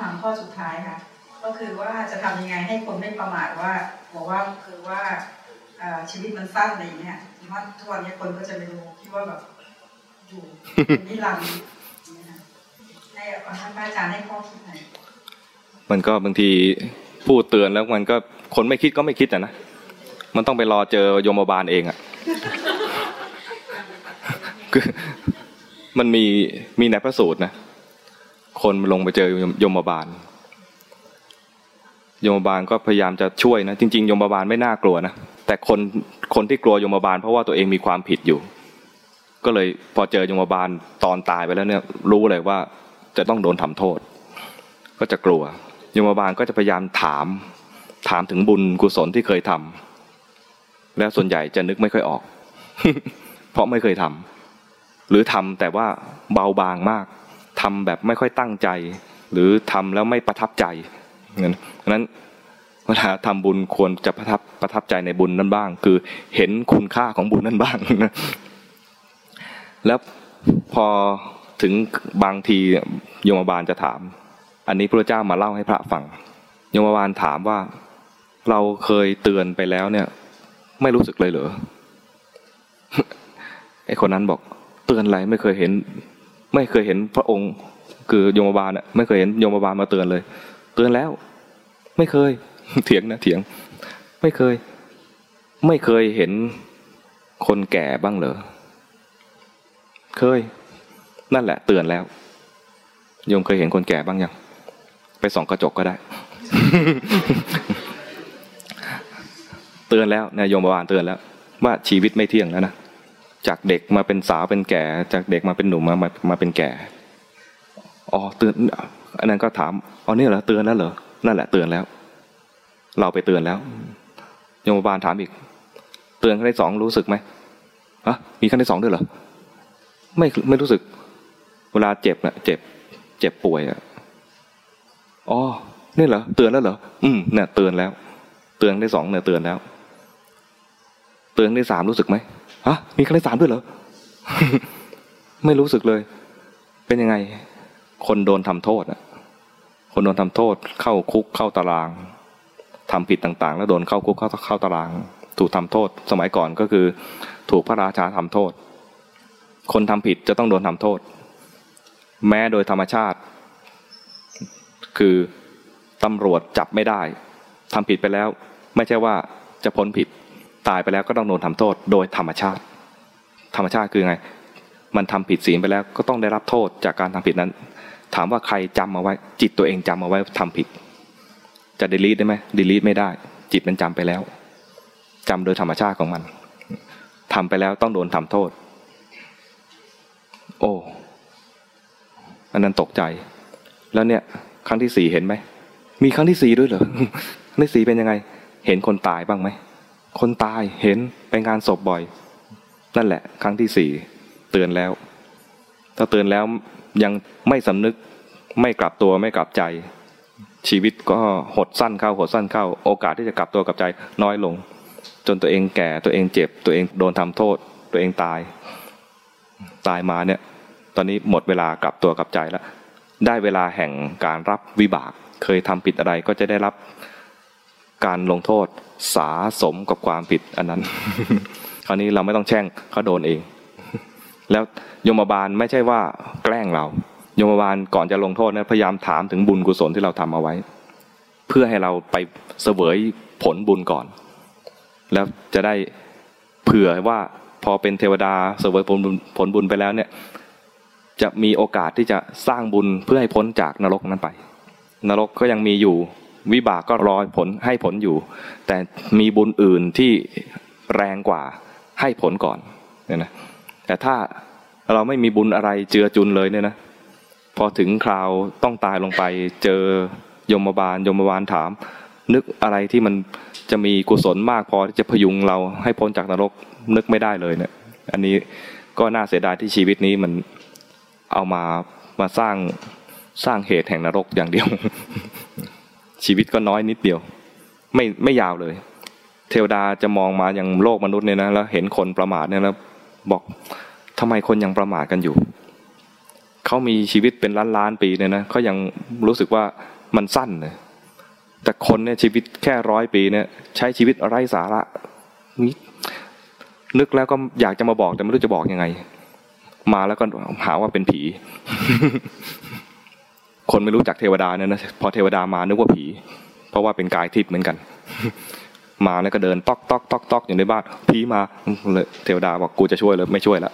ถามข้อสุดท้ายค่ะ ก็คือว่าจะทำยังไงให้คนไม่ประมาทว่าบอกว่าคือว่าชีวิตมันสั้นอะไรอย่างเงี้ยว่าทุกวันนี้คนก็จะไปดูที่ว่าแบบอยู่นิรันดร์ให้ท่านอาจารย์ให้ข้อคิดหน่อยมันก็บางทีพูดเตือนแล้วมันก็คนไม่คิดก็ไม่คิดอะนะมันต้องไปรอเจอโยมบาลเองอะคือมันมีมีในพระสูตรนะ คนลงไปเจอโยมบาลโยมบาลก็พยายามจะช่วยนะจริงๆโยมบาลไม่น่ากลัวนะแต่คนคนที่กลัวโยมบาลเพราะว่าตัวเองมีความผิดอยู่ ก็เลยพอเจอโยมบาลตอนตายไปแล้วเนี่ยรู้เลยว่าจะต้องโดนทำโทษ ก็จะกลัวโยมบาลก็จะพยายามถามถามถึงบุญกุศลที่เคยทำแล้วส่วนใหญ่จะนึกไม่ค่อยออก เพราะไม่เคยทำหรือทำแต่ว่าเบาบางมาก ทำแบบไม่ค่อยตั้งใจ หรือทำแล้วไม่ประทับใจงั้นนั้นเวลาทำบุญควรจะประทับประทับใจในบุญนั้นบ้าง คือเห็นคุณค่าของบุญนั้นบ้างนะแล้วพอถึงบางทีโยมบาลจะถาม อันนี้พระเจ้ามาเล่าให้พระฟังโยมบาลถามว่า เราเคยเตือนไปแล้วเนี่ย ไม่รู้สึกเลยเหรอไอคนนั้นบอก เตือนอะไรไม่เคยเห็น ไม่เคยเห็นพระองค์คือโยมบาลเนี่ยไม่เคยเห็นโยมบาลมาเตือนเลย เตือนแล้ว ไม่เคย เถียงนะเถียง ไม่เคย ไม่เคยเห็นคนแก่บ้างเหรอเคย นั่นแหละ เตือนแล้วโยมเคยเห็นคนแก่บ้างยังไปส่องกระจกก็ได้ เตือนแล้วนายโยมบาลเตือนแล้ว ว่าชีวิตไม่เที่ยงแล้วนะ จากเด็กมาเป็นสาวเป็นแก่ จากเด็กมาเป็นหนุ่มมามามาเป็นแก่อ๋อเตือนอันนั้นก็ถามอ๋อนี่เหรอเตือนแล้วเหรอนั่นแหละเตือนแล้ว เราไปเตือนแล้วโยมบาลถามอีก เตือนขั้นที่สองรู้สึกไหมฮะมีขั้นที่สองด้วยเหรอไม่ไม่รู้สึก เวลาเจ็บนะเจ็บ เจ็บป่วยอะอ๋อนี่เหรอเตือนแล้วเหรออืมเนี่ยเตือนแล้ว เตือนได้สองเนี่ยเตือนแล้ว เตือนได้สามรู้สึกไหม ฮะมีครั้งที่สามด้วยเหรอ ไม่รู้สึกเลย เป็นยังไง คนโดนทำโทษอะคนโดนทำโทษ เข้าคุกเข้าตารางทำผิดต่างๆ แล้วโดนเข้าคุกเข้าเข้าตาราง ถูกทำโทษ สมัยก่อนก็คือ ถูกพระราชาทำโทษ คนทำผิดจะต้องโดนทำโทษ แม้โดยธรรมชาติ คือตำรวจจับไม่ได้ทำผิดไปแล้ว ไม่ใช่ว่าจะพ้นผิด ตายไปแล้วก็ต้องโดนทำโทษโดยธรรมชาติ ธรรมชาติคือไง มันทำผิดศีลไปแล้วก็ต้องได้รับโทษจากการทำผิดนั้น ถามว่าใครจำเอาไว้ จิตตัวเองจำเอาไว้ทำผิด จะดีลีทได้ไหมดีลีทไม่ได้ จิตมันจำไปแล้วจำโดยธรรมชาติของมันทำไปแล้วต้องโดนทำโทษ โอ้อันนั้นตกใจ แล้วเนี่ย ครั้งที่สี่เห็นไหมมีครั้งที่สี่ด้วยเหรอครั้งที่สี่เป็นยังไง เห็นคนตายบ้างไหม คนตายเห็นไปงานศพบ่อย นั่นแหละ ครั้งที่สี่เตือนแล้ว ถ้าเตือนแล้วยังไม่สำนึกไม่กลับตัวไม่กลับใจ ชีวิตก็หดสั้นเข้าหดสั้นเข้า โอกาสที่จะกลับตัวกลับใจน้อยลง จนตัวเองแก่ตัวเองเจ็บ ตัวเองโดนทำโทษ ตัวเองตาย ตายมาเนี่ย ตอนนี้หมดเวลากลับตัวกลับใจแล้วได้เวลาแห่งการรับวิบาก เคยทำผิดอะไรก็จะได้รับ การลงโทษสาสมกับความผิดอันนั้น คราวนี้เราไม่ต้องแช่งเขาโดนเอง แล้วยมบาลไม่ใช่ว่าแกล้งเรา ยมบาลก่อนจะลงโทษนะพยายามถามถึงบุญกุศลที่เราทำเอาไว้ เพื่อให้เราไปเสวยผลบุญก่อน แล้วจะได้เผื่อว่าพอเป็นเทวดาเสวยผลบุญผลบุญไปแล้วเนี่ยจะมีโอกาสที่จะสร้างบุญเพื่อให้พ้นจากนรกนั้นไป นรกก็ยังมีอยู่ วิบากก็รอผลให้ผลอยู่ แต่มีบุญอื่นที่แรงกว่าให้ผลก่อนเนี่ยนะแต่ถ้าเราไม่มีบุญอะไรเจือจุนเลยเนี่ยนะพอถึงคราวต้องตายลงไปเจอยมบาลยมบาลถาม นึกอะไรที่มันจะมีกุศลมากพอที่จะพยุงเราให้พ้นจากนรกนึกไม่ได้เลยเนี่ยอันนี้ก็น่าเสียดายที่ชีวิตนี้มันเอามามาสร้างสร้างเหตุแห่งนรกอย่างเดียว ชีวิตก็น้อยนิดเดียว ไม่ไม่ยาวเลย เทวดาจะมองมาอย่างโลกมนุษย์เนี่ยนะแล้วเห็นคนประมาทเนี่ยแล้วบอกทำไมคนยังประมาทกันอยู่เขามีชีวิตเป็นล้านล้านปีเนี่ยนะเขายังรู้สึกว่ามันสั้นเลยแต่คนเนี่ยชีวิตแค่ร้อยปีเนี่ยใช้ชีวิตไร้สาระนี่นึกแล้วก็อยากจะมาบอกแต่ไม่รู้จะบอกยังไง มาแล้วก็หาว่าเป็นผี คนไม่รู้จักเทวดาเนี่ยนะพอเทวดามานึกว่าผี เพราะว่าเป็นกายทิพย์เหมือนกัน มาแล้วก็เดินตอกตอกตอกตอกอยู่ในบ้านผีมาเลยเทวดาบอกกูจะช่วยเลยไม่ช่วยละ